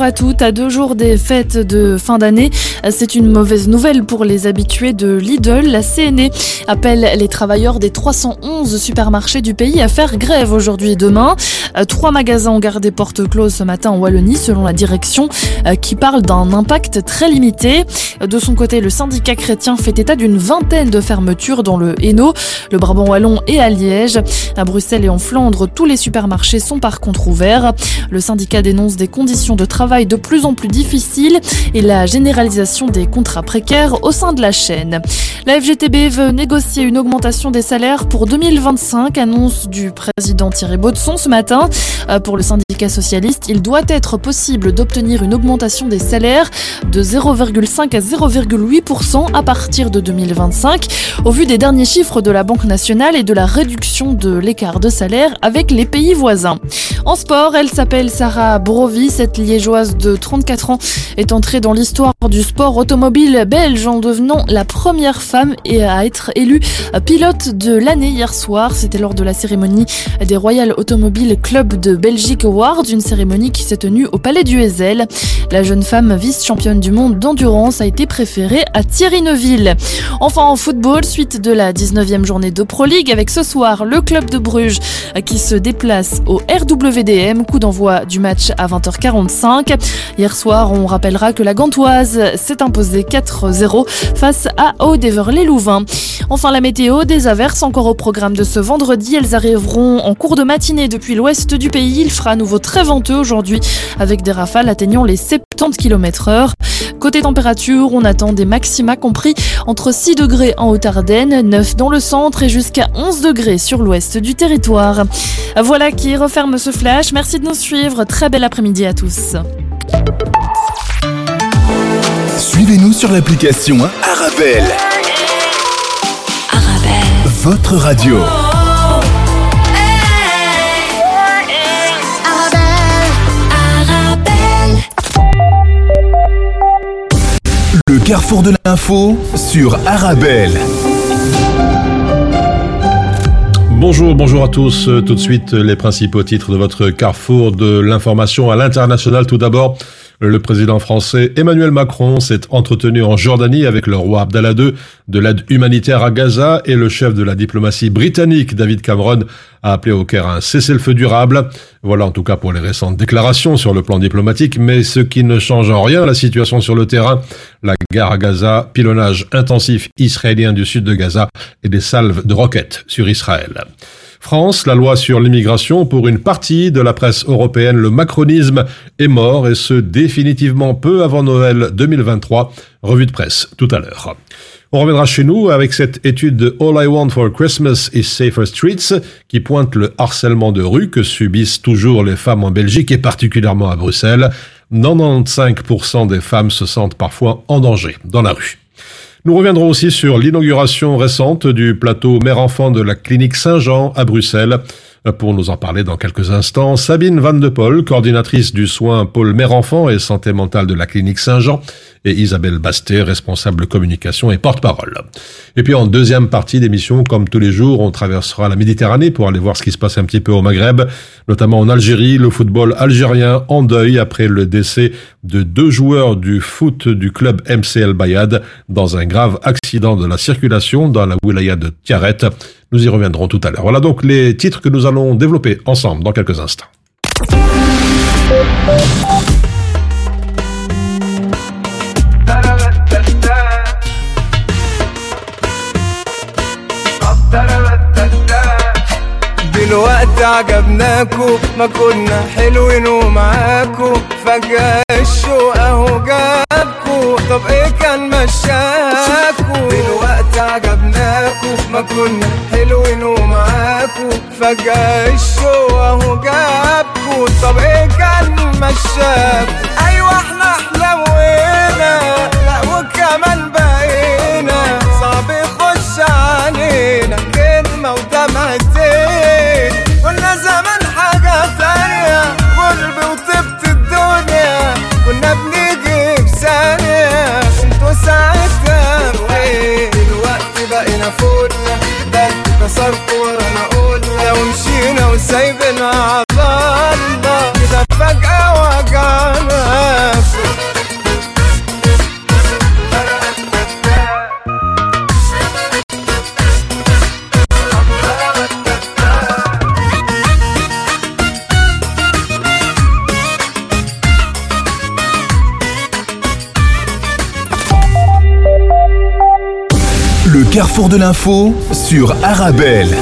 bonjour à toutes. À deux jours des fêtes de fin d'année, c'est une mauvaise nouvelle pour les habitués de Lidl. La CNE appelle les travailleurs des 311 supermarchés du pays à faire grève aujourd'hui et demain. Trois magasins ont gardé porte close ce matin en Wallonie, selon la direction, qui parle d'un impact très limité. De son côté, le syndicat chrétien fait état d'une vingtaine de fermetures dans le Hainaut, le Brabant wallon et à Liège. À Bruxelles et en Flandre, tous les supermarchés sont par contre ouverts. Le syndicat dénonce des conditions de travail de plus en plus difficiles et la généralisation des contrats précaires au sein de la chaîne. La FGTB veut négocier une augmentation des salaires pour 2025, annonce du président Thierry Baudson ce matin. Euh, pour le syndicat socialiste, il doit être possible d'obtenir une augmentation des salaires de 0,5 à 0,8% à partir de 2025, au vu des derniers chiffres de la Banque nationale et de la réduction de l'écart de salaire avec les pays voisins. En sport, elle s'appelle Sarah Brovi, cette liégeoise de 34 ans est entrée dans l'histoire du sport automobile belge en devenant la première femme à être élue pilote de l'année hier soir. C'était lors de la cérémonie des Royal Automobile Club de Belgique Awards, une cérémonie qui s'est tenue au Palais du Hezel. La jeune femme vice-championne du monde d'endurance a été préférée à Thierry Neuville. Enfin en football, suite de la 19e journée de Pro League avec ce soir le club de Bruges qui se déplace au RWDM, coup d'envoi du match à 20h45. Hier soir, on rappellera que la Gantoise s'est imposée 4-0 face à Audever-les-Louvains. Enfin, la météo, des averses encore au programme de ce vendredi. Elles arriveront en cours de matinée depuis l'ouest du pays. Il fera à nouveau très venteux aujourd'hui avec des rafales atteignant les 70 Côté température, on attend des maxima compris entre 6 degrés en Haute-Ardenne, 9 dans le centre et jusqu'à 11 degrés sur l'ouest du territoire. Voilà qui referme ce flash. Merci de nous suivre. Très bel après-midi à tous. Suivez-nous sur l'application Arabelle. Arabelle. Votre radio. Le carrefour de l'info sur Arabelle. Bonjour, bonjour à tous. Euh, Tout de suite, les principaux titres de votre carrefour de l'information à l'international. Tout d'abord, le président français Emmanuel Macron s'est entretenu en Jordanie avec le roi Abdallah II de l'aide humanitaire à Gaza et le chef de la diplomatie britannique David Cameron a appelé au Caire un cessez-le-feu durable. Voilà en tout cas pour les récentes déclarations sur le plan diplomatique, mais ce qui ne change en rien la situation sur le terrain, la guerre à Gaza, pilonnage intensif israélien du sud de Gaza et des salves de roquettes sur Israël. France, la loi sur l'immigration, pour une partie de la presse européenne, le macronisme est mort et ce définitivement peu avant Noël 2023. Revue de presse tout à l'heure. On reviendra chez nous avec cette étude de All I Want for Christmas is Safer Streets qui pointe le harcèlement de rue que subissent toujours les femmes en Belgique et particulièrement à Bruxelles. 95% des femmes se sentent parfois en danger dans la rue. Nous reviendrons aussi sur l'inauguration récente du plateau mère-enfant de la clinique Saint-Jean à Bruxelles. Pour nous en parler dans quelques instants, Sabine Van de Paul, coordinatrice du soin pôle mère-enfant et santé mentale de la clinique Saint-Jean, et Isabelle Basté, responsable communication et porte-parole. Et puis en deuxième partie d'émission, comme tous les jours, on traversera la Méditerranée pour aller voir ce qui se passe un petit peu au Maghreb, notamment en Algérie, le football algérien en deuil après le décès de deux joueurs du foot du club MCL Bayad dans un grave accident de la circulation dans la wilaya de Tiaret. Nous y reviendrons tout à l'heure. Voilà donc les titres que nous allons développer ensemble dans quelques instants. دلوقتي عجبناكو ما كنا حلوين ومعاكو فجأة الشوق اهو جابكو طب ايه كان مشاكو دلوقتي عجبناكو ما كنا حلوين ومعاكو. فجأة الشوق أهو جابكو. طب إيه كان مشاكو؟ صار كورة نقول لو مشينا وسايبنا carrefour de l'info sur Arabelle.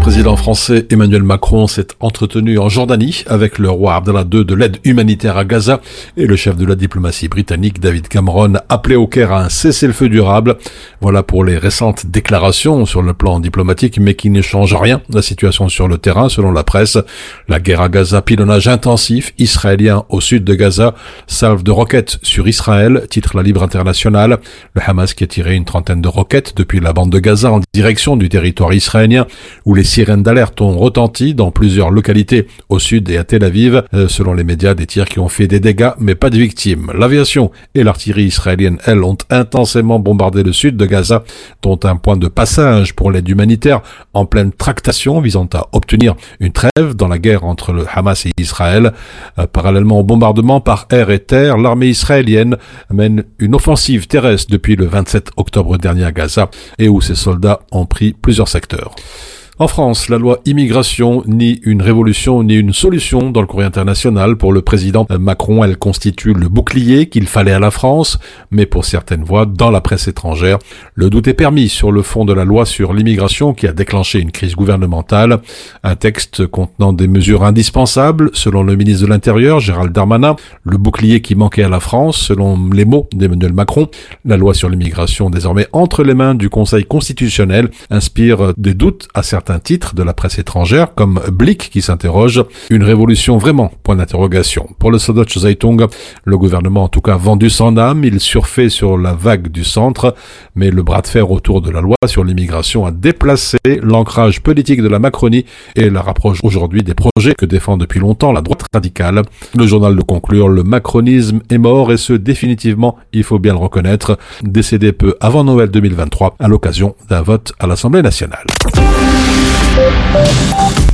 Président français Emmanuel Macron s'est entretenu en Jordanie avec le roi Abdallah II de l'aide humanitaire à Gaza et le chef de la diplomatie britannique David Cameron appelé au Caire à un cessez-le-feu durable. Voilà pour les récentes déclarations sur le plan diplomatique mais qui ne changent rien la situation sur le terrain selon la presse. La guerre à Gaza, pilonnage intensif israélien au sud de Gaza, salve de roquettes sur Israël, titre la Libre Internationale. Le Hamas qui a tiré une trentaine de roquettes depuis la bande de Gaza en direction du territoire israélien où les sirènes d'alerte ont retenti dans plusieurs localités au sud et à Tel Aviv, euh, selon les médias, des tirs qui ont fait des dégâts mais pas de victimes. L'aviation et l'artillerie israélienne, elles, ont intensément bombardé le sud de Gaza, dont un point de passage pour l'aide humanitaire en pleine tractation visant à obtenir une trêve dans la guerre entre le Hamas et Israël. Euh, parallèlement au bombardement par air et terre, l'armée israélienne mène une offensive terrestre depuis le 27 octobre dernier à Gaza et où ses soldats ont pris plusieurs secteurs. En France, la loi immigration, ni une révolution, ni une solution dans le courrier international. Pour le président Macron, elle constitue le bouclier qu'il fallait à la France, mais pour certaines voix dans la presse étrangère, le doute est permis sur le fond de la loi sur l'immigration qui a déclenché une crise gouvernementale. Un texte contenant des mesures indispensables, selon le ministre de l'Intérieur, Gérald Darmanin, le bouclier qui manquait à la France, selon les mots d'Emmanuel Macron. La loi sur l'immigration, désormais entre les mains du Conseil constitutionnel, inspire des doutes à certains un titre de la presse étrangère, comme Blick qui s'interroge, une révolution vraiment, point d'interrogation. Pour le Süddeutsche Zeitung, le gouvernement en tout cas vendu son âme, il surfait sur la vague du centre, mais le bras de fer autour de la loi sur l'immigration a déplacé l'ancrage politique de la Macronie et la rapproche aujourd'hui des projets que défend depuis longtemps la droite radicale. Le journal de conclure, le macronisme est mort et ce définitivement, il faut bien le reconnaître, décédé peu avant Noël 2023 à l'occasion d'un vote à l'Assemblée nationale. Thank you.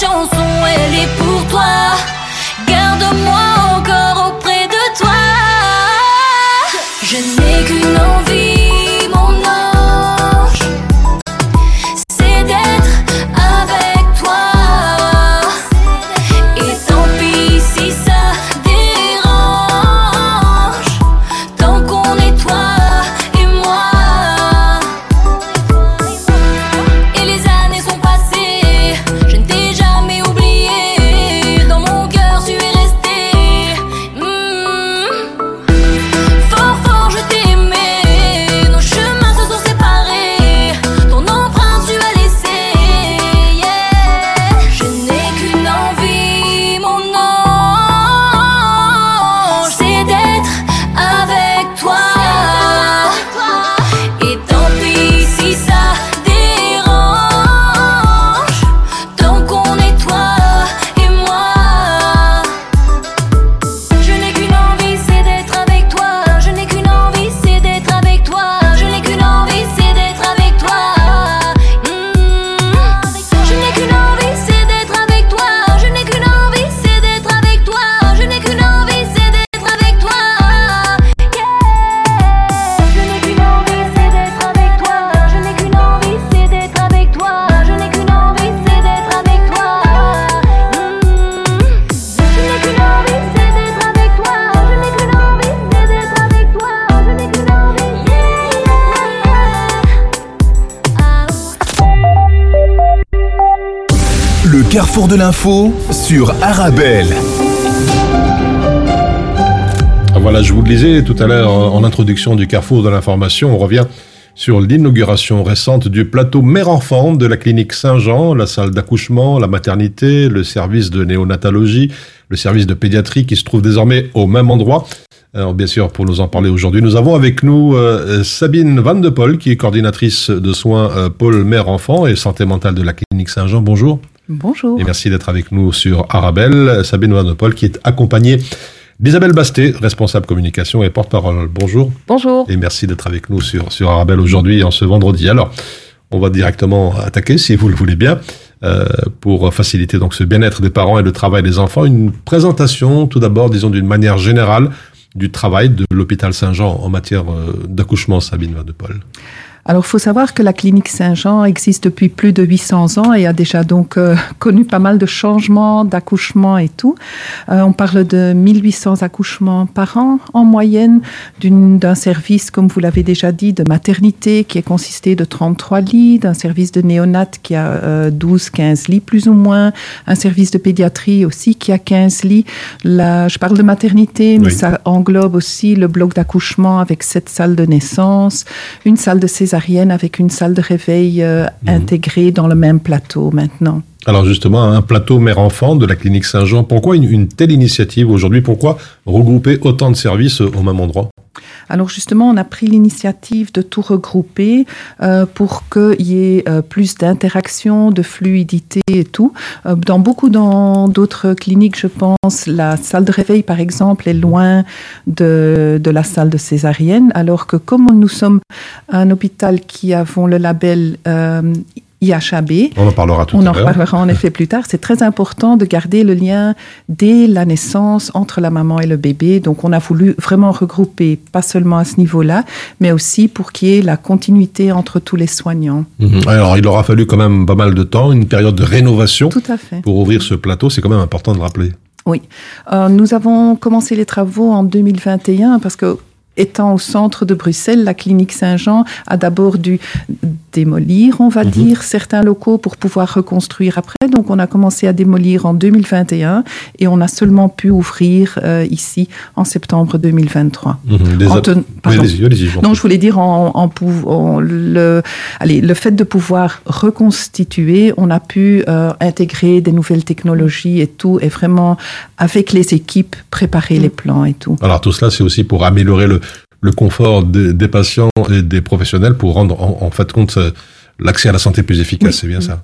Chanson elle est pour de l'info sur Arabelle. Voilà, je vous le disais tout à l'heure en introduction du carrefour de l'information, on revient sur l'inauguration récente du plateau mère-enfant de la clinique Saint-Jean, la salle d'accouchement, la maternité, le service de néonatologie, le service de pédiatrie qui se trouve désormais au même endroit. Alors bien sûr, pour nous en parler aujourd'hui, nous avons avec nous euh, Sabine Van de Paul, qui est coordinatrice de soins euh, pôle mère-enfant et santé mentale de la clinique Saint-Jean. Bonjour. Bonjour. Et merci d'être avec nous sur Arabelle. Sabine Van de Paul, qui est accompagnée d'Isabelle Basté, responsable communication et porte-parole. Bonjour. Bonjour. Et merci d'être avec nous sur, sur Arabelle aujourd'hui, en ce vendredi. Alors, on va directement attaquer, si vous le voulez bien, euh, pour faciliter donc ce bien-être des parents et le travail des enfants. Une présentation, tout d'abord, disons d'une manière générale, du travail de l'hôpital Saint-Jean en matière euh, d'accouchement, Sabine Van de Paul. Alors, il faut savoir que la clinique Saint-Jean existe depuis plus de 800 ans et a déjà donc euh, connu pas mal de changements d'accouchements et tout. Euh, on parle de 1800 accouchements par an en moyenne, d'un service, comme vous l'avez déjà dit, de maternité qui est consisté de 33 lits, d'un service de néonat qui a euh, 12-15 lits plus ou moins, un service de pédiatrie aussi qui a 15 lits. Là, je parle de maternité, mais Oui. ça englobe aussi le bloc d'accouchement avec sept salles de naissance, une salle de césarienne avec une salle de réveil euh, intégrée dans le même plateau maintenant. Alors justement, un plateau mère-enfant de la clinique Saint-Jean, pourquoi une, une telle initiative aujourd'hui? Pourquoi regrouper autant de services au même endroit? Alors justement, on a pris l'initiative de tout regrouper euh, pour qu'il y ait euh, plus d'interaction, de fluidité et tout. Euh, dans beaucoup d'autres cliniques, je pense, la salle de réveil, par exemple, est loin de, de la salle de césarienne, alors que comme nous sommes un hôpital qui avons le label euh, IHAB, On en parlera tout on à en l'heure. reparlera en effet plus tard. C'est très important de garder le lien dès la naissance entre la maman et le bébé. Donc, on a voulu vraiment regrouper, pas seulement à ce niveau-là, mais aussi pour qu'il y ait la continuité entre tous les soignants. Mhm. Alors il aura fallu quand même pas mal de temps, une période de rénovation Tout à fait. pour ouvrir ce plateau, c'est quand même important de le rappeler. Oui. Euh, nous avons commencé les travaux en 2021 parce que Étant au centre de Bruxelles, la clinique Saint-Jean a d'abord dû démolir, on va dire, certains locaux pour pouvoir reconstruire après. Donc, on a commencé à démolir en 2021 et on a seulement pu ouvrir euh, ici en septembre 2023. Mhm. Des En ten- pardon. vous en Non, je voulais dire en, en en le, allez, le fait de pouvoir reconstituer, on a pu euh, intégrer des nouvelles technologies et tout, et vraiment avec les équipes préparer les plans et tout. Alors tout cela, c'est aussi pour améliorer le, le confort des, des patients et des professionnels pour rendre en, en fait compte euh, l'accès à la santé plus efficace, c'est bien ça.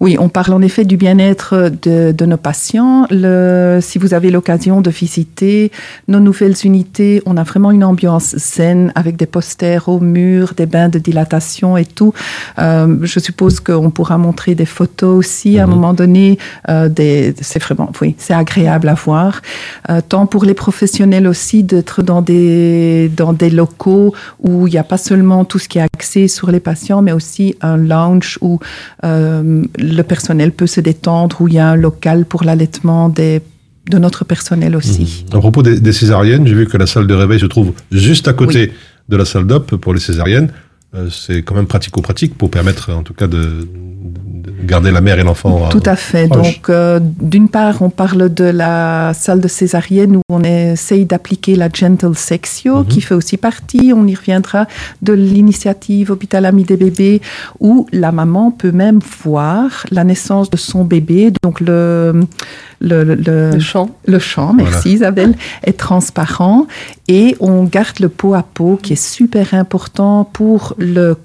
Oui, on parle en effet du bien-être de, de nos patients. Le, si vous avez l'occasion de visiter nos nouvelles unités, on a vraiment une ambiance zen avec des posters au mur, des bains de dilatation et tout. Euh, je suppose qu'on pourra montrer des photos aussi à un Mhm. moment donné. Euh, c'est vraiment, oui, c'est agréable à voir. Euh, tant pour les professionnels aussi d'être dans des, dans des locaux où il n'y a pas seulement tout ce qui est axé sur les patients, mais aussi un lounge où euh, le personnel peut se détendre, où il y a un local pour l'allaitement des de notre personnel aussi. À propos des, des césariennes, j'ai vu que la salle de réveil se trouve juste à côté de la salle d'op pour les césariennes. Euh, c'est quand même pratico-pratique pour permettre en tout cas de garder la mère et l'enfant. Tout à fait. proche. Donc, euh, d'une part, on parle de la salle de césarienne où on essaye d'appliquer la gentle sexio, Mhm. qui fait aussi partie, on y reviendra, de l'initiative Hôpital Ami des bébés, où la maman peut même voir la naissance de son bébé. Donc, le, le, le, Le champ. le champ, merci Isabelle, est transparent et on garde le pot à pot qui est super important pour le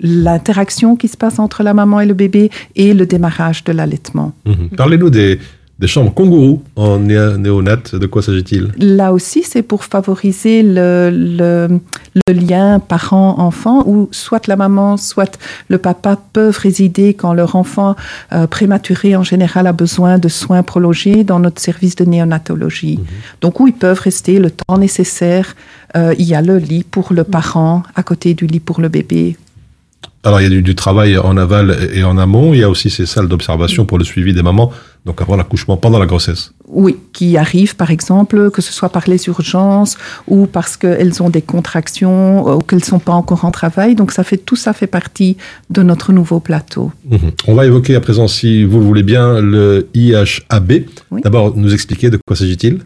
l'interaction qui se passe entre la maman et le bébé et le démarrage de l'allaitement. Mhm. Parlez-nous des, des chambres kangourous en néa- néonat. De quoi s'agit-il? Là aussi, c'est pour favoriser le, le, le lien parent-enfant où soit la maman, soit le papa peuvent résider quand leur enfant euh, prématuré en général a besoin de soins prolongés dans notre service de néonatologie. Donc où ils peuvent rester le temps nécessaire. Euh, il y a le lit pour le parent à côté du lit pour le bébé. Alors, il y a du, travail en aval et en amont. Il y a aussi ces salles d'observation pour le suivi des mamans, donc avant l'accouchement, pendant la grossesse. Oui, qui arrivent par exemple, que ce soit par les urgences ou parce qu'elles ont des contractions ou qu'elles ne sont pas encore en travail. Donc ça fait tout ça fait partie de notre nouveau plateau. Mhm. On va évoquer à présent, si vous le voulez bien, le IHAB. Oui. D'abord, nous expliquer de quoi s'agit-il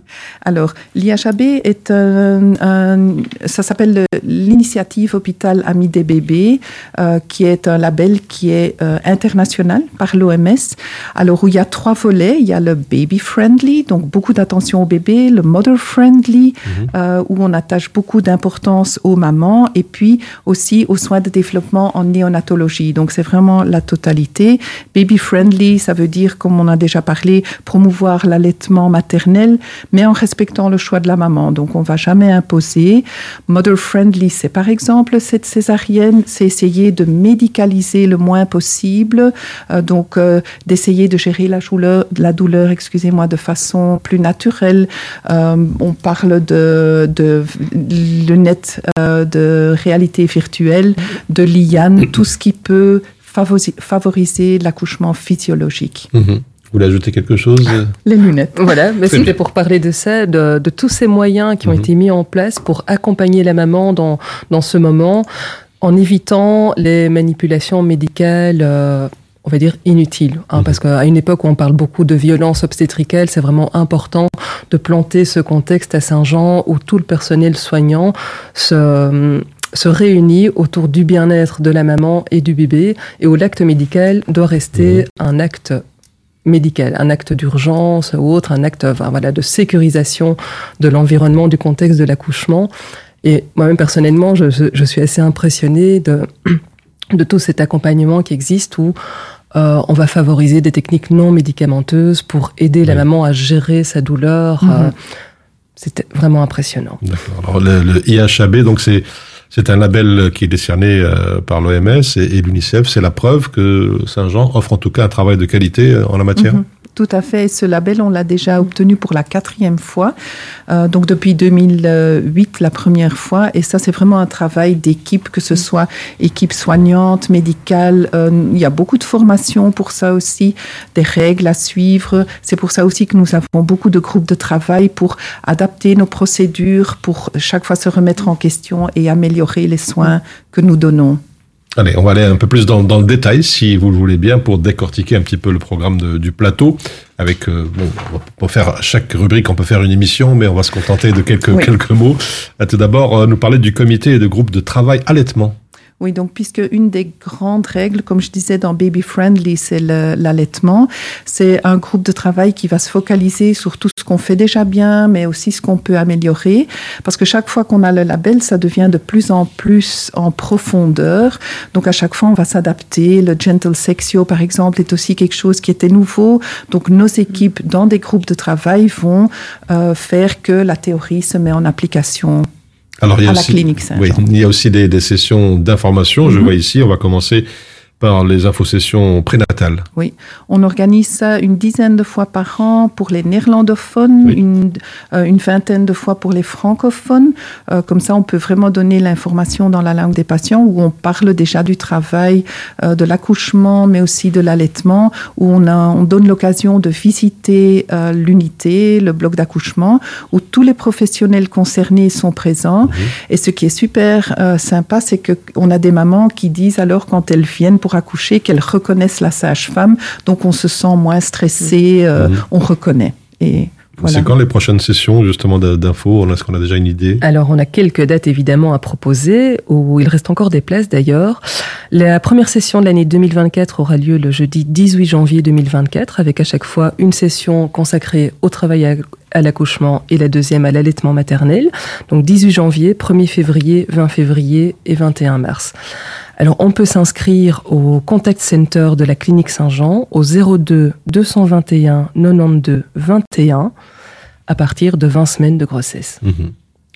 Alors, l'IHAB est un, un- ça s'appelle le- l'initiative Hôpital Ami des bébés, euh, qui est un label qui est euh, international par l'OMS. Alors, où il y a trois volets, il y a le baby friendly, donc beaucoup d'attention au bébé, le mother friendly, euh, où on attache beaucoup d'importance aux mamans, et puis aussi aux soins de développement en néonatologie. Donc, c'est vraiment la totalité. Baby friendly, ça veut dire, comme on a déjà parlé, promouvoir l'allaitement maternel, mais en respectant le choix de la maman. Donc, on va jamais imposer. Mother friendly, c'est par exemple cette césarienne, c'est essayer de médicaliser le moins possible, euh, donc euh, d'essayer de gérer la douleur, la douleur, excusez-moi, de façon plus naturelle. Euh, on parle de, de lunettes euh, de réalité virtuelle, de lianes, tout ce qui peut favori- favoriser l'accouchement physiologique. Mhm. Vous voulez ajouter quelque chose? Les lunettes. Voilà, mais c'était pour parler de ça, de, de tous ces moyens qui ont Mhm. été mis en place pour accompagner la maman dans, dans ce moment, en évitant les manipulations médicales, euh, on va dire, inutiles. hein, Mhm. Parce qu'à une époque où on parle beaucoup de violence obstétricale, c'est vraiment important de planter ce contexte à Saint-Jean où tout le personnel soignant se se réunit autour du bien-être de la maman et du bébé et où l'acte médical doit rester un acte médical, un acte d'urgence ou autre, un acte enfin, voilà, de sécurisation de l'environnement, du contexte de l'accouchement. Et moi-même, personnellement, je, je- je suis assez impressionnée de, de tout cet accompagnement qui existe où euh, on va favoriser des techniques non médicamenteuses pour aider la maman à gérer sa douleur. Mhm. euh, C'était vraiment impressionnant. Alors, le, le IHAB, donc c'est c'est un label qui est décerné euh, par l'OMS et, et l'UNICEF. C'est la preuve que Saint-Jean offre en tout cas un travail de qualité euh, en la matière? Mhm. Tout à fait. Ce label, on l'a déjà obtenu pour la quatrième fois. Euh, donc depuis 2008, la première fois. Et ça, c'est vraiment un travail d'équipe, que ce soit équipe soignante, médicale. Euh, il y a beaucoup de formations pour ça aussi, des règles à suivre. C'est pour ça aussi que nous avons beaucoup de groupes de travail pour adapter nos procédures, pour chaque fois se remettre en question et améliorer les soins que nous donnons. Allez, on va aller un peu plus dans, dans le détail, si vous le voulez bien, pour décortiquer un petit peu le programme de- du plateau. Avec, euh, bon, on faire chaque rubrique, on peut faire une émission, mais on va se contenter de quelques, Oui. quelques mots. Euh, Tout d'abord, euh, nous parler du comité et de groupe de travail allaitement. Oui, donc puisque une des grandes règles, comme je disais dans Baby Friendly, c'est l'allaitement, c'est un groupe de travail qui va se focaliser sur tout ce qu'on fait déjà bien, mais aussi ce qu'on peut améliorer, parce que chaque fois qu'on a le label, ça devient de plus en plus en profondeur. Donc à chaque fois, on va s'adapter. Le gentle sexio, par exemple, est aussi quelque chose qui était nouveau. Donc nos équipes dans des groupes de travail vont euh, faire que la théorie se met en application. Alors, il y a À la aussi, clinique Saint-Jean. oui, il y a aussi des, des sessions d'information. Je Mhm. vois ici, on va commencer par les infosessions prénatales. Oui, on organise ça une dizaine de fois par an pour les néerlandophones, Oui. une, euh, une vingtaine de fois pour les francophones. Euh, comme ça, on peut vraiment donner l'information dans la langue des patients où on parle déjà du travail, euh, de l'accouchement, mais aussi de l'allaitement, où on, a, on donne l'occasion de visiter l'unité, le bloc d'accouchement, où tous les professionnels concernés sont présents. Et ce qui est super sympa, c'est qu'on a des mamans qui disent alors quand elles viennent pour accoucher qu'elles reconnaissent la sage-femme, donc on se sent moins stressé, euh, Mhm. on reconnaît. Et voilà. C'est quand les prochaines sessions, justement, d'infos Est-ce qu'on a déjà une idée? Alors, on a quelques dates évidemment à proposer, où il reste encore des places d'ailleurs. La première session de l'année 2024 aura lieu le jeudi 18 janvier 2024, avec à chaque fois une session consacrée au travail à, à l'accouchement et la deuxième à l'allaitement maternel. Donc 18 janvier, 1er février, 20 février et 21 mars. Alors, on peut s'inscrire au Contact Center de la Clinique Saint-Jean au 02 221 92 21 à partir de 20 semaines de grossesse. Mhm.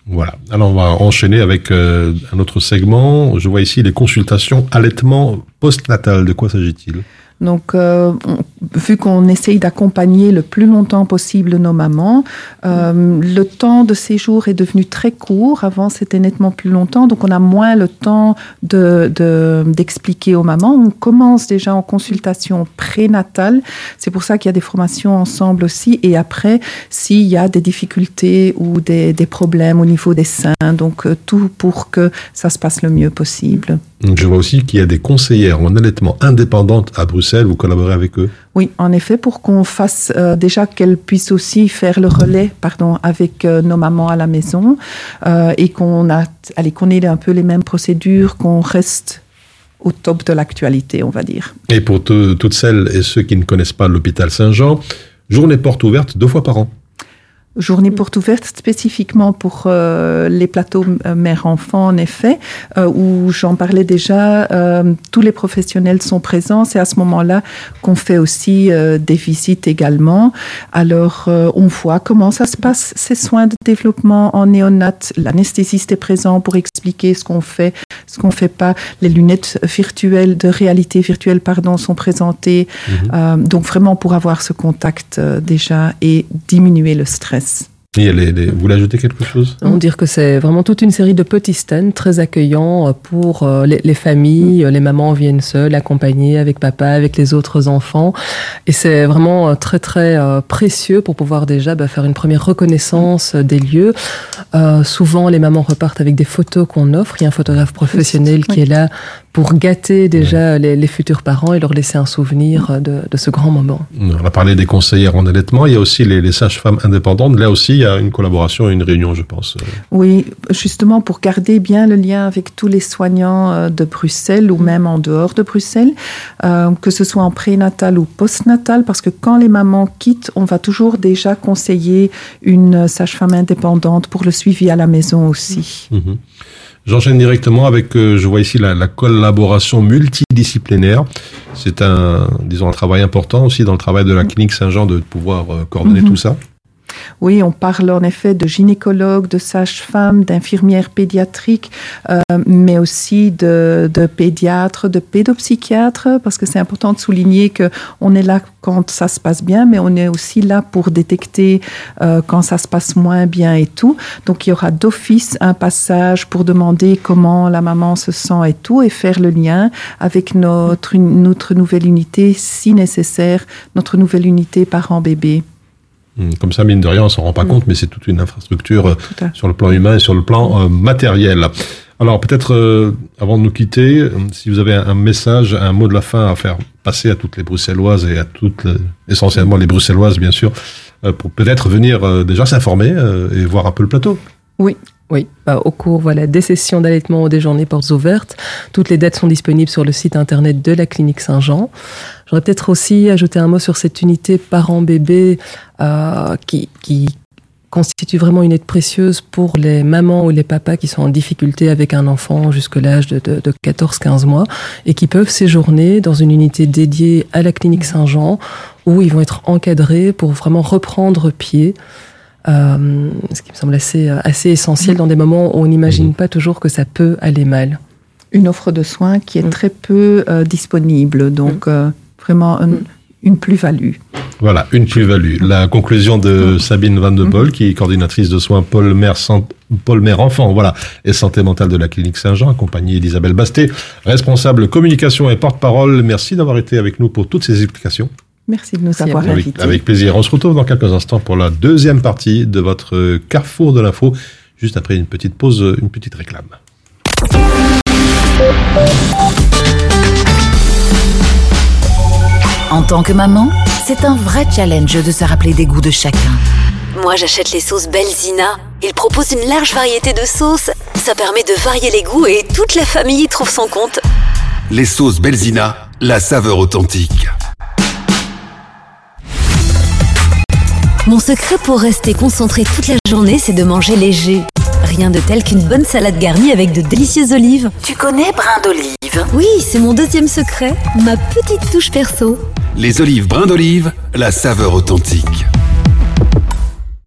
Voilà. Alors, on va enchaîner avec euh, un autre segment. Je vois ici les consultations allaitement postnatal. De quoi s'agit-il? Donc, euh, on- vu qu'on essaye d'accompagner le plus longtemps possible nos mamans, euh, le temps de séjour est devenu très court. Avant, c'était nettement plus longtemps, donc on a moins le temps de, de- d'expliquer aux mamans. On commence déjà en consultation prénatale. C'est pour ça qu'il y a des formations ensemble aussi. Et après, s'il y a des difficultés ou des, des problèmes au niveau des seins, donc euh, tout pour que ça se passe le mieux possible. Je vois aussi qu'il y a des conseillères en allaitement indépendantes à Bruxelles. Vous collaborez avec eux? Oui, en effet, pour qu'on fasse euh, déjà qu'elles puissent aussi faire le relais, pardon, avec euh, nos mamans à la maison euh, et qu'on a, allez, qu'on ait un peu les mêmes procédures, qu'on reste au top de l'actualité, on va dire. Et pour te- toutes celles et ceux qui ne connaissent pas l'hôpital Saint-Jean, journée porte ouverte deux fois par an. Journée porte ouverte spécifiquement pour euh, les plateaux euh, mère-enfant, en effet, euh, où j'en parlais déjà, euh, tous les professionnels sont présents. C'est à ce moment-là qu'on fait aussi euh, des visites également. Alors, euh, on voit comment ça se passe, ces soins de développement en néonat. L'anesthésiste est présent pour expliquer ce qu'on fait, ce qu'on fait pas. Les lunettes virtuelles, de réalité virtuelle, pardon, sont présentées. Euh, donc, vraiment pour avoir ce contact euh, déjà et diminuer le stress. Et les- les- vous voulez ajouter quelque chose? On dire que c'est vraiment toute une série de petits stands très accueillants euh, pour euh, les, les familles. Euh, Les mamans viennent seules, accompagnées avec papa, avec les autres enfants. Et c'est vraiment très très précieux pour pouvoir déjà bah, faire une première reconnaissance des lieux. Euh, souvent, les mamans repartent avec des photos qu'on offre. Il y a un photographe professionnel qui est là pour gâter déjà les, les futurs parents et leur laisser un souvenir de, de ce grand moment. On a parlé des conseillères en allaitement. Il y a aussi les, les sages-femmes indépendantes. Là aussi, il y a une collaboration et une réunion, je pense. Oui, justement pour garder bien le lien avec tous les soignants euh, de Bruxelles ou même en dehors de Bruxelles, euh, que ce soit en prénatal ou postnatal, parce que quand les mamans quittent, on va toujours déjà conseiller une sage-femme indépendante pour le suivi à la maison aussi. Mhm. J'enchaîne directement avec, euh, je vois ici la, la collaboration multidisciplinaire. C'est un, disons, un travail important aussi dans le travail de la clinique Saint-Jean de pouvoir euh, coordonner Mhm. tout ça. Oui, on parle en effet de gynécologues, de sages-femmes, d'infirmières pédiatriques, euh, mais aussi de, de pédiatres, de pédopsychiatres, parce que c'est important de souligner que on est là quand ça se passe bien, mais on est aussi là pour détecter euh, quand ça se passe moins bien et tout. Donc il y aura d'office un passage pour demander comment la maman se sent et tout, et faire le lien avec notre, notre nouvelle unité, si nécessaire, notre nouvelle unité parent-bébé. Hum, Comme ça, mine de rien, on s'en rend pas compte, mais c'est toute une infrastructure euh, Tout sur le plan humain et sur le plan euh, matériel. Alors peut-être, euh, avant de nous quitter, euh, si vous avez un, un message, un mot de la fin à faire passer à toutes les Bruxelloises et à toutes, les- essentiellement les Bruxelloises, bien sûr, pour peut-être venir déjà s'informer et voir un peu le plateau. Oui, bah, au cours voilà, des sessions d'allaitement ou des journées portes ouvertes. Toutes les dates sont disponibles sur le site internet de la clinique Saint-Jean. J'aurais peut-être aussi ajouté un mot sur cette unité parents-bébés euh, qui, qui constitue vraiment une aide précieuse pour les mamans ou les papas qui sont en difficulté avec un enfant jusque l'âge de, de, de 14-15 mois et qui peuvent séjourner dans une unité dédiée à la clinique Saint-Jean où ils vont être encadrés pour vraiment reprendre pied. Euh, ce qui me semble assez, euh, assez essentiel dans des moments où on n'imagine pas toujours que ça peut aller mal. une offre de soins qui est Mm. très peu euh, disponible, donc euh, vraiment un- une plus-value. Voilà, une plus-value. La conclusion de Sabine Van de Boll, qui est coordinatrice de soins Paul Mère, Sant- Paul Mère Enfant, voilà, et santé mentale de la clinique Saint-Jean, accompagnée d'Isabelle Basté, responsable communication et porte-parole. Merci d'avoir été avec nous pour toutes ces explications. Merci de nous Merci avoir vous. Avec, invités. avec plaisir. On se retrouve dans quelques instants pour la deuxième partie de votre carrefour de l'info, juste après une petite pause, une petite réclame. En tant que maman, c'est un vrai challenge de se rappeler des goûts de chacun. Moi, j'achète les sauces Belzina. Ils proposent une large variété de sauces. Ça permet de varier les goûts et toute la famille y trouve son compte. Les sauces Belzina, la saveur authentique. Mon secret pour rester concentré toute la journée, c'est de manger léger. Rien de tel qu'une bonne salade garnie avec de délicieuses olives. Tu connais brin d'olive Oui, c'est mon deuxième secret, ma petite touche perso. Les olives brins d'olive, la saveur authentique.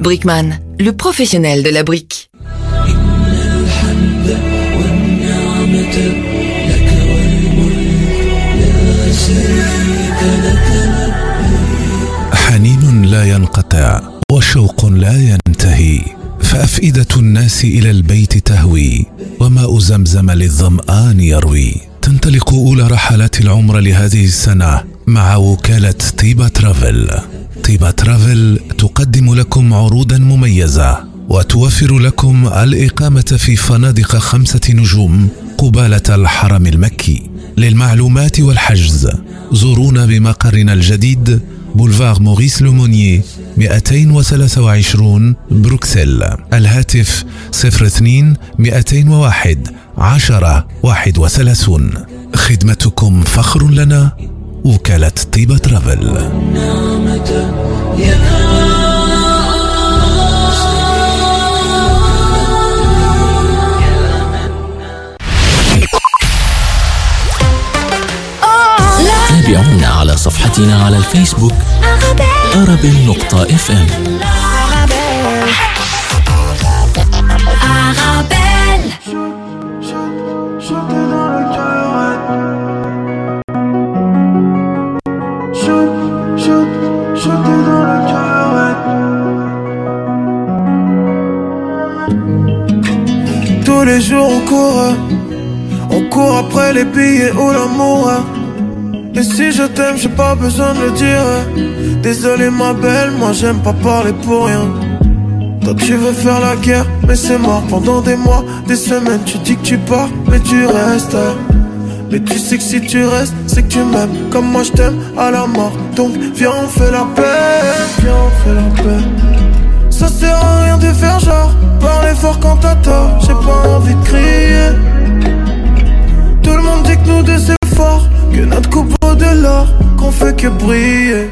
Brickman, le professionnel de la brique. حنين لا ينقطع وشوق لا ينتهي فأفئدة الناس إلى البيت تهوي وماء زمزم للظمآن يروي تنطلق أولى رحلات العمر لهذه السنة مع وكالة طيبة ترافل. طيبة ترافل تقدم لكم عروضا مميزة وتوفر لكم الإقامة في فنادق خمسة نجوم قبالة الحرم المكي. للمعلومات والحجز زورونا بمقرنا الجديد بولفار موريس لومونيي 223 بروكسل. الهاتف 02 201 10 31 خدمتكم فخر لنا وكالة طيبة ترافل. تابعونا على صفحتنا على الفيسبوك أرابيل نقطة اف ام les billets ou l'amour. Et si je t'aime, j'ai pas besoin de le dire. Désolé ma belle, moi j'aime pas parler pour rien. Toi tu veux faire la guerre, mais c'est mort pendant des mois, des semaines. Tu dis que tu pars, mais tu restes. Mais tu sais que si tu restes, c'est que tu m'aimes comme moi je t'aime à la mort. Donc viens on la paix, viens on fait la paix. Ça sert à rien de faire genre Parler fort quand t'as tort J'ai pas envie de crier Tout le monde dit que nous deux c'est fort Que notre coupe vaut de l'or Qu'on fait que briller.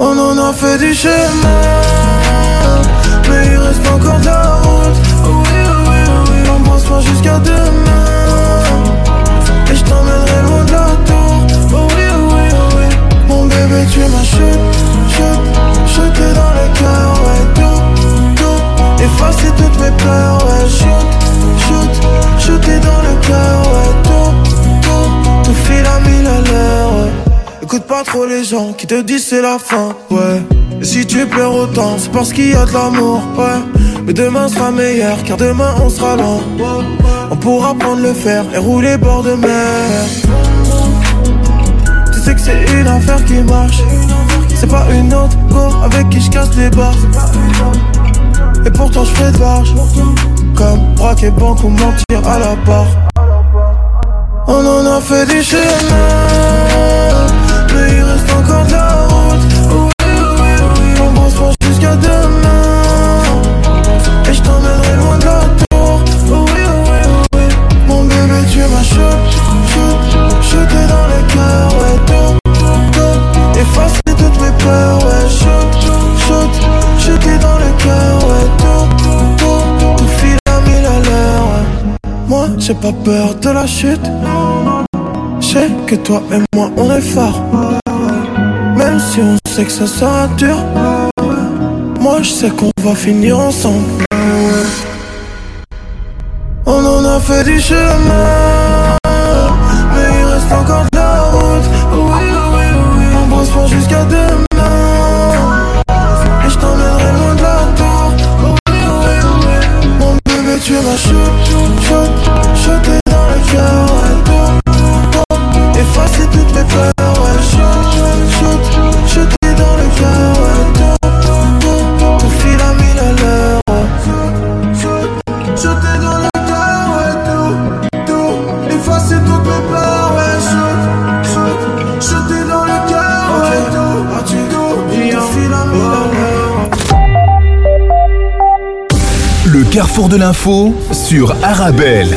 On en a fait du chemin trop les gens qui te disent c'est la fin, ouais. Et si tu pleures autant, c'est parce qu'il y a de l'amour, ouais. Mais demain sera meilleur, car demain on sera loin On pourra prendre le fer et rouler bord de mer. Tu sais que c'est une affaire qui marche. C'est pas une autre go avec qui je casse les barres. Et pourtant je fais de barge Comme braquer banque ou mentir à la barre. On en a fait du chemin Mais il reste encore de la route. Oui, oui, oui Embrasse-moi jusqu'à demain. Et je t'emmènerai loin de la tour. Oui, oui, oui Mon bébé tu es ma chute, chute Jeter dans le cœur, ouais, tout, tout. Effacer toutes mes peurs, ouais, shoot, shoot Jeter dans le cœur, ouais, tout, tout. Tout file à mille à l'heure, ouais. Moi, j'ai pas peur de la chute que toi et moi, on est fort. Même si on sait que ça sera dur Moi, je sais qu'on va finir ensemble. On en a fait du chemin de l'info sur Arabelle.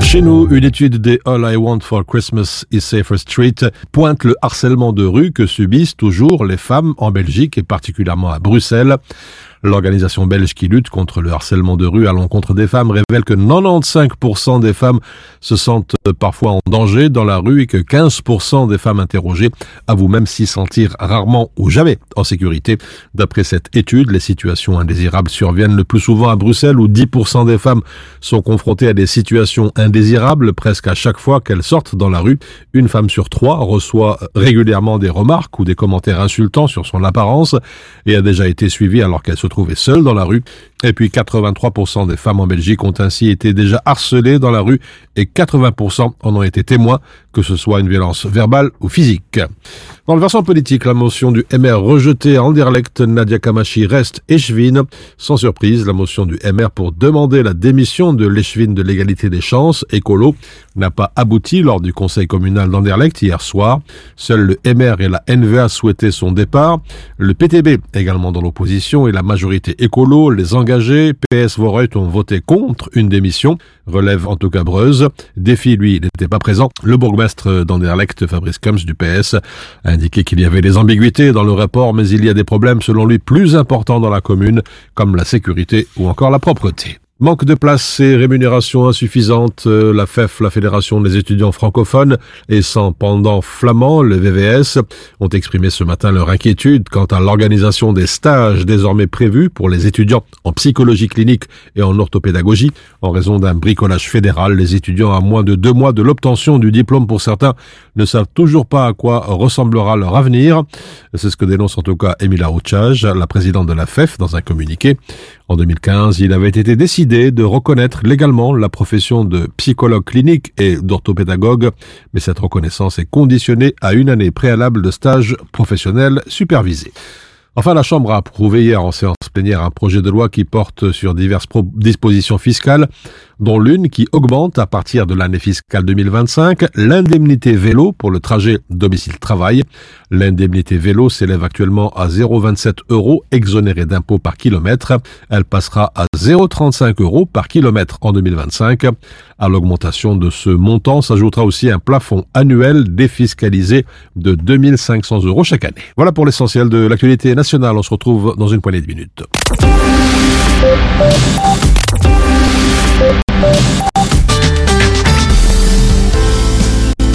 Chez nous, une étude des All I Want for Christmas is Safer Street pointe le harcèlement de rue que subissent toujours les femmes en Belgique et particulièrement à Bruxelles. L'organisation belge qui lutte contre le harcèlement de rue à l'encontre des femmes révèle que 95% des femmes se sentent parfois en danger dans la rue et que 15% des femmes interrogées avouent même s'y sentir rarement ou jamais en sécurité. D'après cette étude, les situations indésirables surviennent le plus souvent à Bruxelles où 10% des femmes sont confrontées à des situations indésirables presque à chaque fois qu'elles sortent dans la rue. Une femme sur trois reçoit régulièrement des remarques ou des commentaires insultants sur son apparence et a déjà été suivie alors qu'elle se trouvait seule dans la rue. Et puis 83% des femmes en Belgique ont ainsi été déjà harcelées dans la rue et 80% en ont été témoins, que ce soit une violence verbale ou physique. Dans le versant politique, la motion du MR rejetée à Anderlecht, Nadia Kamachi reste échevine. Sans surprise, la motion du MR pour demander la démission de l'échevine de l'égalité des chances, écolo, n'a pas abouti lors du conseil communal d'Anderlecht hier soir. Seul le MR et la NVA souhaitaient son départ. Le PTB, également dans l'opposition, et la majorité écolo, les PS Voreut ont voté contre une démission, relève en tout cas Breuse. Défi, lui, n'était pas présent. Le bourgmestre d'Anderlecht, Fabrice Kums du PS, a indiqué qu'il y avait des ambiguïtés dans le rapport, mais il y a des problèmes selon lui plus importants dans la commune, comme la sécurité ou encore la propreté. Manque de place et rémunération insuffisante, euh, la FEF, la Fédération des étudiants francophones, et sans pendant flamand, le VVS, ont exprimé ce matin leur inquiétude quant à l'organisation des stages désormais prévus pour les étudiants en psychologie clinique et en orthopédagogie. En raison d'un bricolage fédéral, les étudiants à moins de deux mois de l'obtention du diplôme pour certains ne savent toujours pas à quoi ressemblera leur avenir. C'est ce que dénonce en tout cas Emila Rouchage, la présidente de la FEF, dans un communiqué. En 2015, il avait été décidé de reconnaître légalement la profession de psychologue clinique et d'orthopédagogue, mais cette reconnaissance est conditionnée à une année préalable de stage professionnel supervisé. Enfin, la Chambre a approuvé hier en séance plénière un projet de loi qui porte sur diverses dispositions fiscales, dont l'une qui augmente à partir de l'année fiscale 2025 l'indemnité vélo pour le trajet domicile-travail. L'indemnité vélo s'élève actuellement à 0,27 euros exonéré d'impôts par kilomètre. Elle passera à 0,35 euros par kilomètre en 2025. À l'augmentation de ce montant s'ajoutera aussi un plafond annuel défiscalisé de 2500 euros chaque année. Voilà pour l'essentiel de l'actualité nationale. On se retrouve dans une poignée de minutes.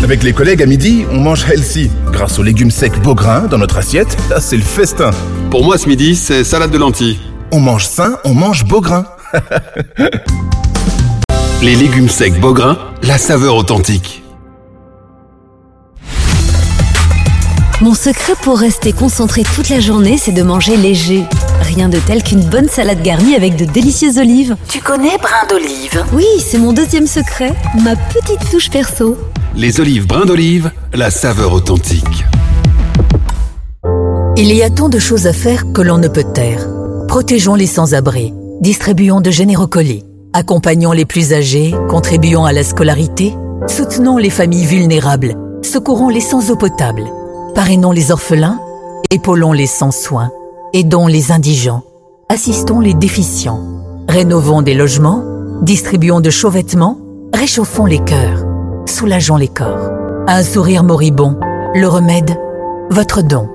Avec les collègues à midi, on mange healthy. Grâce aux légumes secs Beaugrain dans notre assiette, là c'est le festin. Pour moi ce midi, c'est salade de lentilles. On mange sain, on mange Beaugrain. les légumes secs Beaugrain, la saveur authentique. Mon secret pour rester concentré toute la journée, c'est de manger léger. Rien de tel qu'une bonne salade garnie avec de délicieuses olives. Tu connais brin d'olive? Oui, c'est mon deuxième secret, ma petite touche perso. Les olives brin d'olive, la saveur authentique. Il y a tant de choses à faire que l'on ne peut taire. Protégeons les sans-abri, distribuons de généreux colis, accompagnons les plus âgés, contribuons à la scolarité, soutenons les familles vulnérables, secourons les sans eau potable Parrainons les orphelins, épaulons les sans soins, aidons les indigents, assistons les déficients, rénovons des logements, distribuons de chauds vêtements, réchauffons les cœurs, soulageons les corps. Un sourire moribond, le remède, votre don.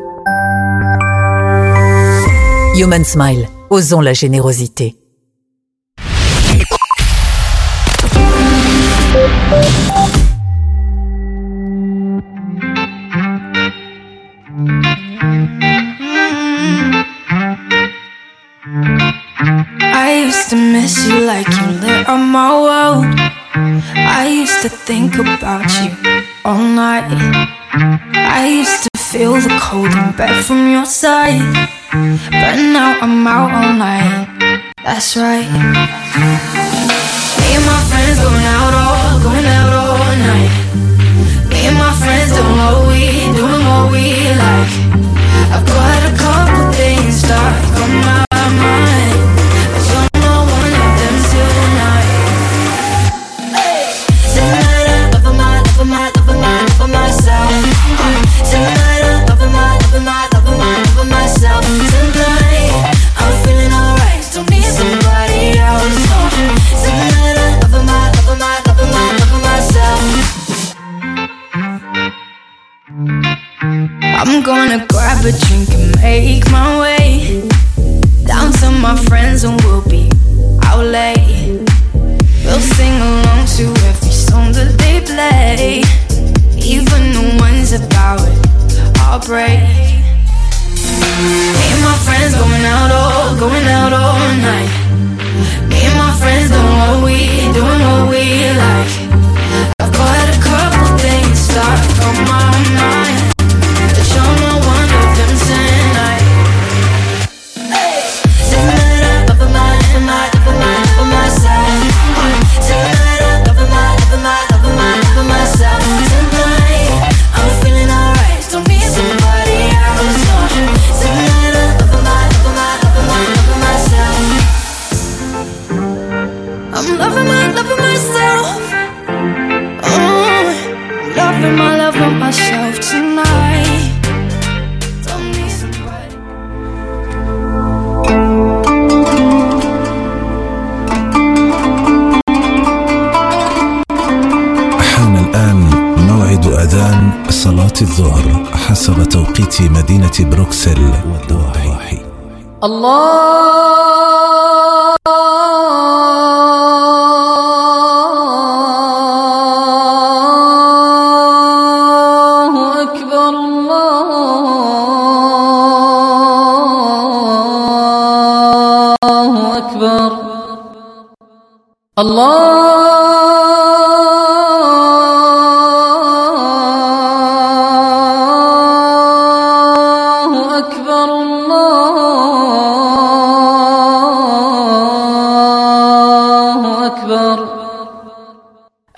Human Smile, osons la générosité. Lit on my world. I used to think about you all night. I used to feel the cold in bed from your side. But now I'm out all night. That's right. I'm gonna grab a drink and make my way down to my friends and we'll be out late. We'll sing along to every song that they play, even the ones about heartbreak. Me and my friends going out all, going out all night. Me and my friends doing what we, doing what we like. الظهر حسب توقيت مدينة بروكسل والضواحي الله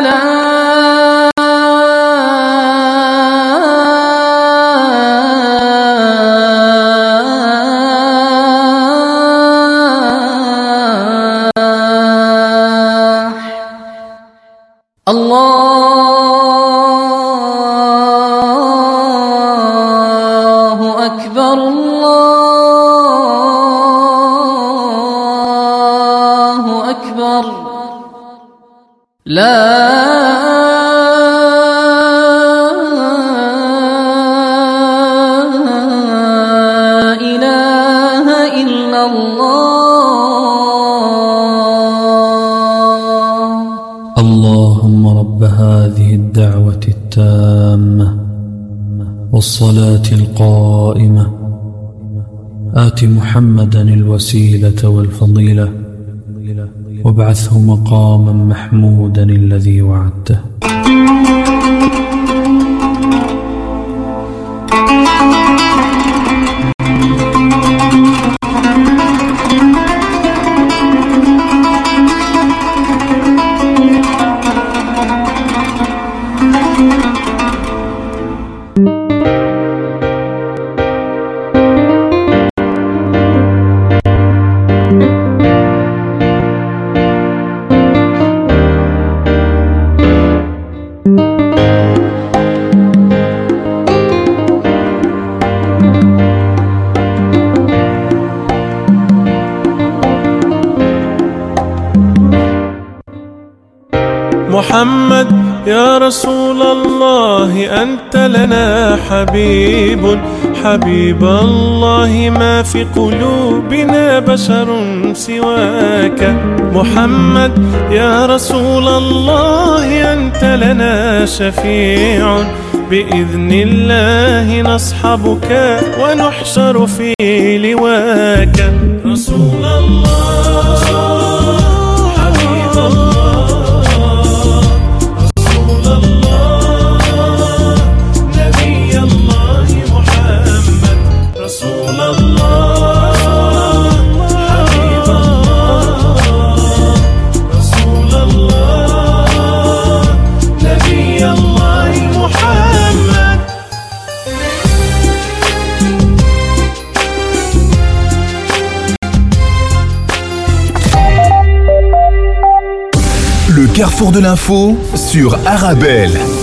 على والصلاة القائمة. آت محمدا الوسيلة والفضيلة. وابعثه مقاما محمودا الذي وعدته. حبيب الله ما في قلوبنا بشر سواك. محمد يا رسول الله أنت لنا شفيع. بإذن الله نصحبك ونحشر في carrefour de l'info sur Arabelle.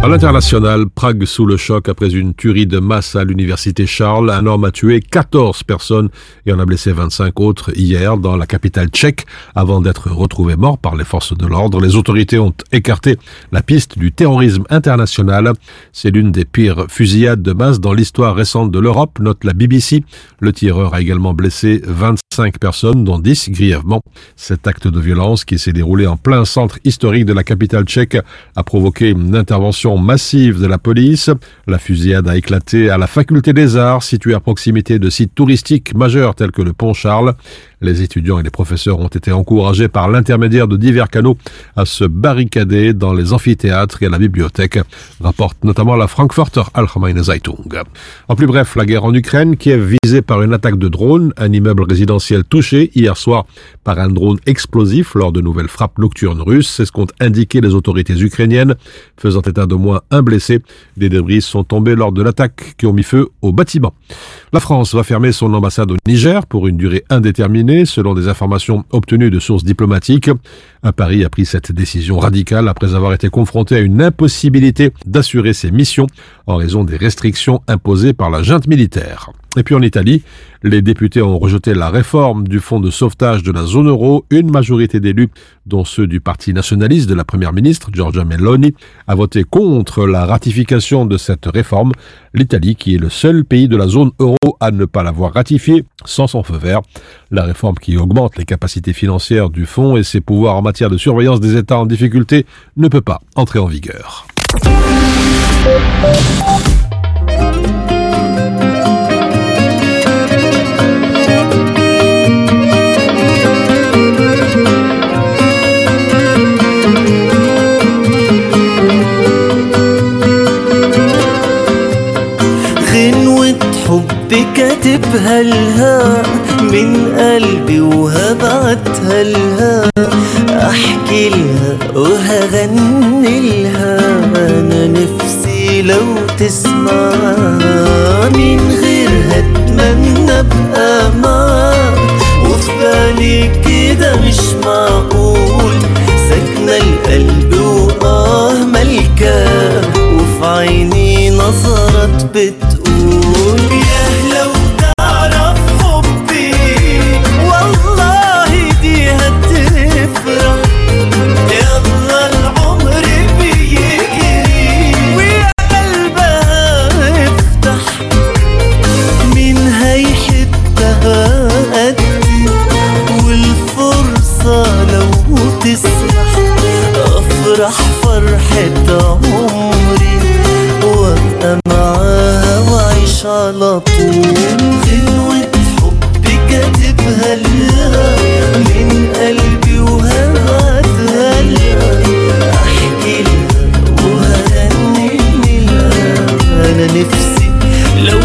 À l'international, Prague sous le choc après une tuerie de masse à l'université Charles. Un homme a tué 14 personnes et en a blessé 25 autres hier dans la capitale tchèque avant d'être retrouvé mort par les forces de l'ordre. Les autorités ont écarté la piste du terrorisme international. C'est l'une des pires fusillades de masse dans l'histoire récente de l'Europe, note la BBC. Le tireur a également blessé 25 personnes, dont 10 grièvement. Cet acte de violence qui s'est déroulé en plein centre historique de la capitale tchèque a provoqué une intervention massive de la police. La fusillade a éclaté à la faculté des arts, située à proximité de sites touristiques majeurs tels que le pont Charles. Les étudiants et les professeurs ont été encouragés par l'intermédiaire de divers canaux à se barricader dans les amphithéâtres et à la bibliothèque, rapporte notamment la Frankfurter Allgemeine Zeitung. En plus bref, la guerre en Ukraine qui est visée par une attaque de drone, un immeuble résidentiel touché hier soir par un drone explosif lors de nouvelles frappes nocturnes russes, c'est ce qu'ont indiqué les autorités ukrainiennes, faisant état de moins un blessé. Des débris sont tombés lors de l'attaque qui ont mis feu au bâtiment. La France va fermer son ambassade au Niger pour une durée indéterminée, selon des informations obtenues de sources diplomatiques. Un Paris a pris cette décision radicale après avoir été confronté à une impossibilité d'assurer ses missions en raison des restrictions imposées par la junte militaire. Et puis en Italie, les députés ont rejeté la réforme du fonds de sauvetage de la zone euro. Une majorité d'élus, dont ceux du parti nationaliste de la première ministre, Giorgia Meloni, a voté contre la ratification de cette réforme. L'Italie, qui est le seul pays de la zone euro à ne pas l'avoir ratifiée sans son feu vert. La réforme qui augmente les capacités financières du fonds et ses pouvoirs en matière de surveillance des États en difficulté ne peut pas entrer en vigueur. كاتبها لها من قلبي وهبعتها لها. أحكي لها وهغني لها أنا نفسي لو تسمع. من غيرها اتمنى أبقى معاك بالي كده مش معقول. ساكنة القلب وآه ملكاه وفي عيني نظرت بتقول. تسمح أفرح فرحة عمري وأبقى معاها وأعيش على طول. غنوة حب كاتبها لها من قلبي وهبعتها لها أحكي لها وهغني لها. أنا نفسي لو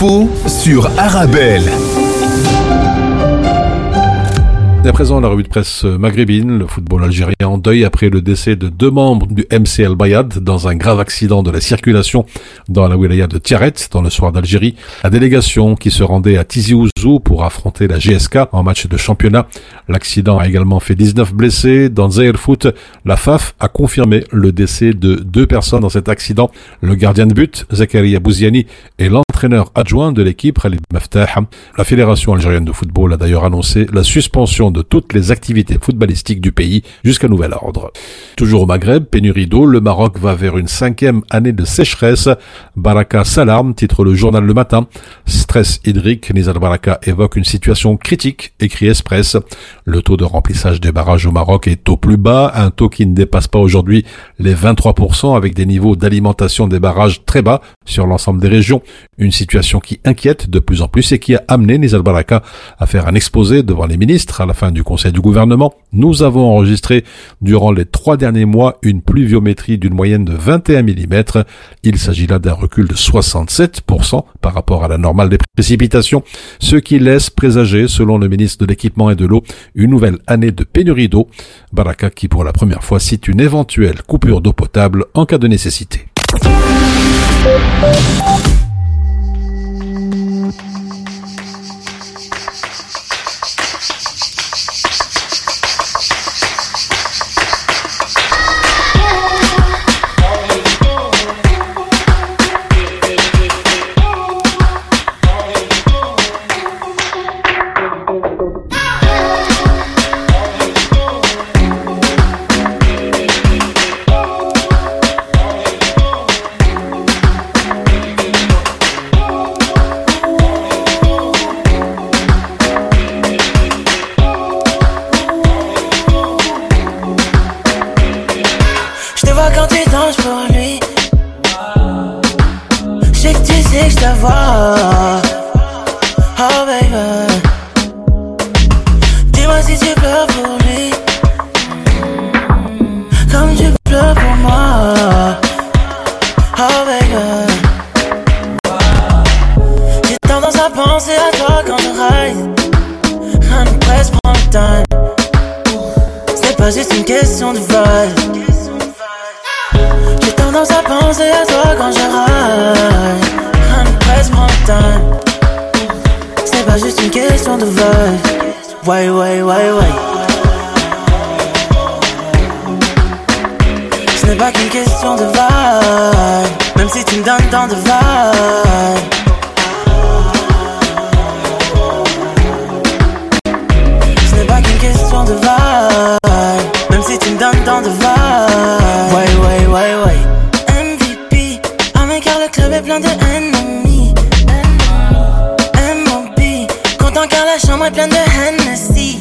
l'info sur Arabelle. À présent, la revue de presse maghrébine, le football algérien en deuil après le décès de deux membres du MCL Bayad dans un grave accident de la circulation dans la wilaya de Tiaret, dans le soir d'Algérie. La délégation qui se rendait à Tizi Ouzou pour affronter la GSK en match de championnat. L'accident a également fait 19 blessés. Dans Zahir Foot, la FAF a confirmé le décès de deux personnes dans cet accident. Le gardien de but, Zakaria Bouziani, et l'entraîneur l'entraîneur adjoint de l'équipe, Khalid Maftah. La Fédération algérienne de football a d'ailleurs annoncé la suspension de toutes les activités footballistiques du pays jusqu'à nouvel ordre. Toujours au Maghreb, pénurie d'eau, le Maroc va vers une cinquième année de sécheresse. Baraka s'alarme, titre le journal Le Matin. Stress hydrique, Nizar Baraka évoque une situation critique, écrit Express. Le taux de remplissage des barrages au Maroc est au plus bas, un taux qui ne dépasse pas aujourd'hui les 23% avec des niveaux d'alimentation des barrages très bas sur l'ensemble des régions. Une situation qui inquiète de plus en plus et qui a amené Nizar Baraka à faire un exposé devant les ministres à la fin du conseil du gouvernement. Nous avons enregistré durant les trois derniers mois une pluviométrie d'une moyenne de 21 mm. Il s'agit là d'un recul de 67% par rapport à la normale des précipitations, ce qui laisse présager, selon le ministre de l'équipement et de l'eau, une nouvelle année de pénurie d'eau. Baraka qui pour la première fois cite une éventuelle coupure d'eau potable en cas de nécessité. Penser à toi quand je ride. Rien presse, prends le temps. C'est pas juste une question de vibe. J'ai tendance à penser à toi quand je ride. Rien presse, prends le temps. C'est pas juste une question de vibe. Ouais, ouais, ouais, ouais. Ce n'est pas qu'une question de vibe. Même si tu me donnes tant de vibe. De. Même si tu me donnes tant de vibe. Ouais, ouais, ouais, ouais. MVP, ah mais car le club est plein de ennemis. M.O.B, content car la chambre est pleine de Hennessy.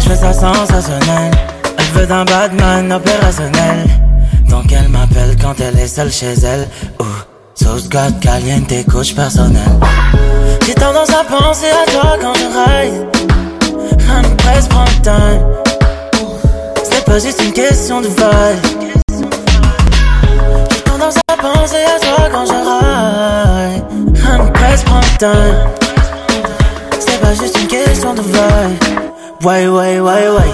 Je fais ça sensationnel. Elle veut d'un Batman opérationnel. Donc elle m'appelle quand elle est seule chez elle. Ouh, sauce God caliente, coach personnel. J'ai tendance à penser à toi quand je ride. Rien ne presse, prends le temps. C'est pas juste une question de vibe. J'ai tendance à penser à toi quand je ride. Rien ne presse, prends le temps. C'est pas juste une question de vibe. Ouais, ouais, ouais, ouais.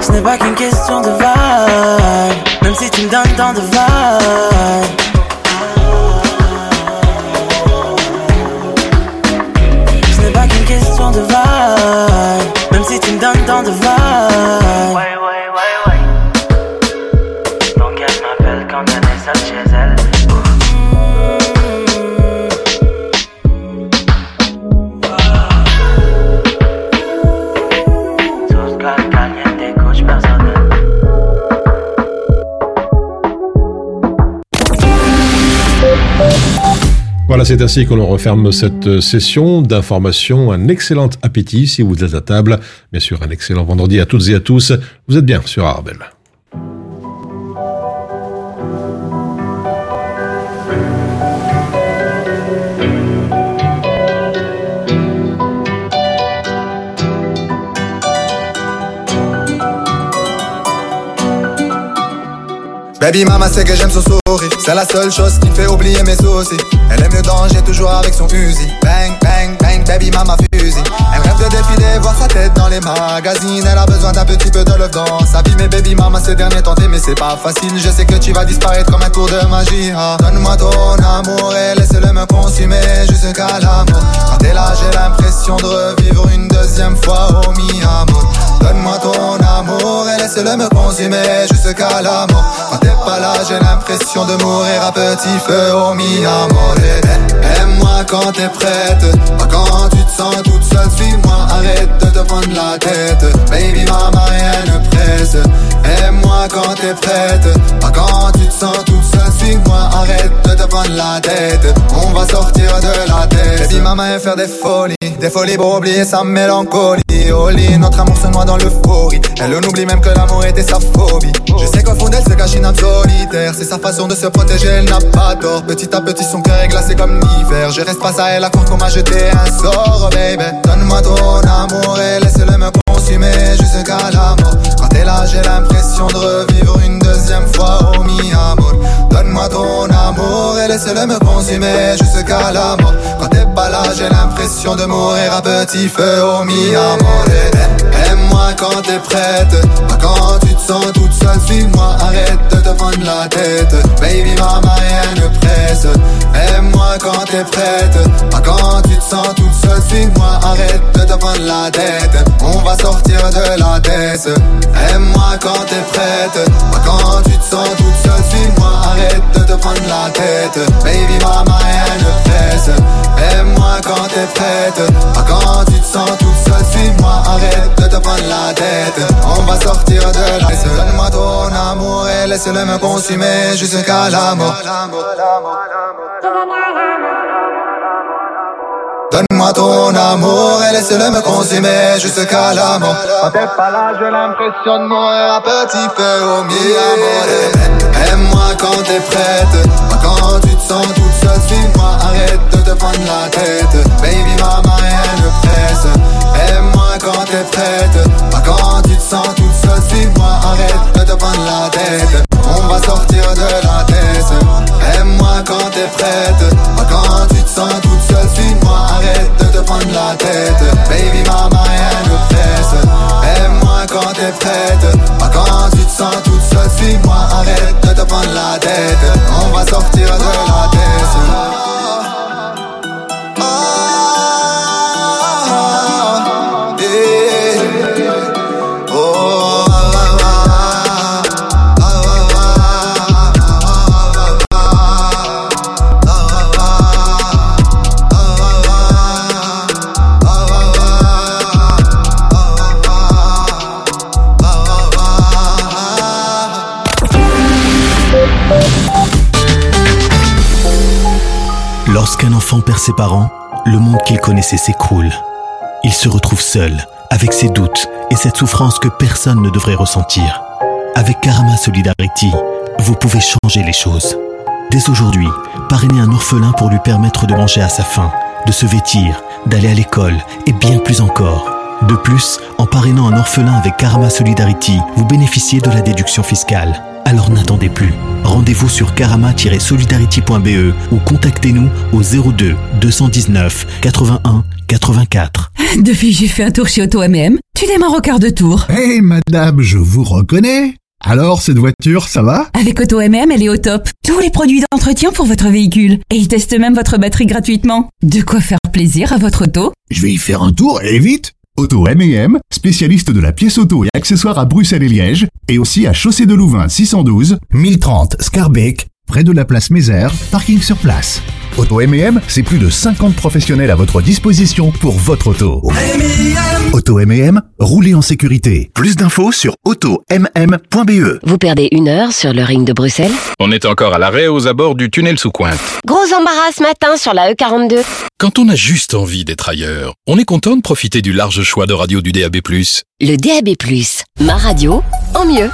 Ce n'est pas qu'une question de vibe. Même si tu me donnes tant de vibe. Même si tu me donnes tant de. Voilà, c'est ainsi que l'on referme cette session d'information. Un excellent appétit si vous êtes à table. Bien sûr, un excellent vendredi à toutes et à tous. Vous êtes bien sur Arbel. Baby mama sait que j'aime son C'est la seule chose qui fait oublier mes soucis. Elle aime le danger toujours avec son fusil Bang bang bang baby mama fusil Elle rêve de défiler voir sa tête dans les magazines. Elle a besoin d'un petit peu de love dans sa vie. Mais baby mama ces derniers temps mais c'est pas facile. Je sais que tu vas disparaître comme un tour de magie. Ah. Donne-moi ton amour et laisse-le me consumer jusqu'à la mort. Quand t'es là j'ai l'impression de revivre une deuxième fois au mi-amour. Donne-moi ton amour et laisse-le me consumer jusqu'à la mort. Quand t'es pas là j'ai l'impression de mourir à petit feu au mi amore Aime-moi quand t'es prête. Pas quand tu te sens toute seule Suis-moi, arrête de te prendre la tête. Baby mama rien ne presse. Aime-moi quand t'es prête. Pas quand tu te sens toute seule Suis-moi, arrête de te prendre la tête. On va sortir de la tête. Baby mama et faire des folies. Des folies pour oublier sa mélancolie. Au lit, notre amour se noie dans l'euphorie. Elle oublie même que l'amour était sa phobie. Je sais qu'au fond d'elle se cache une âme solitaire C'est sa façon de se protéger, elle n'a pas tort Petit à petit son cœur est glacé comme l'hiver. Je reste face à elle à court qu'on m'a jeté un sort, oh baby Donne-moi ton amour et laisse-le me consumer jusqu'à la mort. Quand t'es là j'ai l'impression de revivre une deuxième fois au mi amour Donne-moi ton amour et laisse-le me consumer jusqu'à la mort. Quand t'es pas là j'ai l'impression de mourir à petit feu au mi amour Aime-moi quand t'es prête. Pas quand tu te sens toute seule Suis-moi, arrête de te prendre la tête. Baby mama rien ne presse. Aime-moi quand t'es prête. Pas quand tu te sens toute seule Suis-moi, arrête de te prendre la tête. On va sortir de la tête. Aime-moi quand t'es prête. Pas quand tu te sens toute seule Suis-moi, arrête te prendre la tête. Baby mama rien ne presse Aime-moi quand t'es prête. Pas quand tu te sens toute seule Suis-moi, arrête de te prendre la tête. On va sortir de la tête Donne-moi ton amour et laisse-le me consumer jusqu'à la mort Ton amour et laisse-le me consumer jusqu'à la mort. Quand t'es pas là j'ai l'impression de mourir à petit feu au mi-amour Aime-moi quand t'es prête. Pas quand tu te sens toute seule Suis-moi, arrête de te prendre la tête. Baby mama rien ne presse Aime-moi quand t'es prête. Pas quand tu te sens toute seule Suis-moi, arrête de te prendre la tête. On va sortir de la tête. Aime-moi quand t'es prête. Pas quand tu te sens toute seule Suis-moi, arrête de te prendre la tête. Baby mama rien ne presse. Aime-moi quand t'es prête. Pas quand tu te sens toute seule Suis-moi, arrête de te prendre la tête. On va sortir de la tête Enfant perd ses parents, le monde qu'il connaissait s'écroule. Il se retrouve seul, avec ses doutes et cette souffrance que personne ne devrait ressentir. Avec Karma Solidarity, vous pouvez changer les choses. Dès aujourd'hui, parrainez un orphelin pour lui permettre de manger à sa faim, de se vêtir, d'aller à l'école et bien plus encore. De plus, en parrainant un orphelin avec Karma Solidarity, vous bénéficiez de la déduction fiscale. Alors n'attendez plus. Rendez-vous sur karama-solidarity.be ou contactez-nous au 02 219 81 84. Depuis, j'ai fait un tour chez Auto MM. Tu démarres au quart de tour. Hé madame, je vous reconnais. Alors, cette voiture, ça va? Avec Auto MM, elle est au top. Tous les produits d'entretien pour votre véhicule. Et ils testent même votre batterie gratuitement. De quoi faire plaisir à votre auto? Je vais y faire un tour et vite Auto M&M, spécialiste de la pièce auto et accessoires à Bruxelles et Liège, et aussi à Chaussée de Louvain 612, 1030 Scarbeck, près de la place Mézère, parking sur place. Auto M&M, c'est plus de 50 professionnels à votre disposition pour votre auto. Auto M&M, roulez en sécurité. Plus d'infos sur automm.be. Vous perdez une heure sur le ring de Bruxelles On est encore à l'arrêt aux abords du tunnel sous Cointe. Gros embarras ce matin sur la E E42. Quand on a juste envie d'être ailleurs, on est content de profiter du large choix de radio du DAB+. Le DAB+, ma radio en mieux.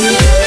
Yeah.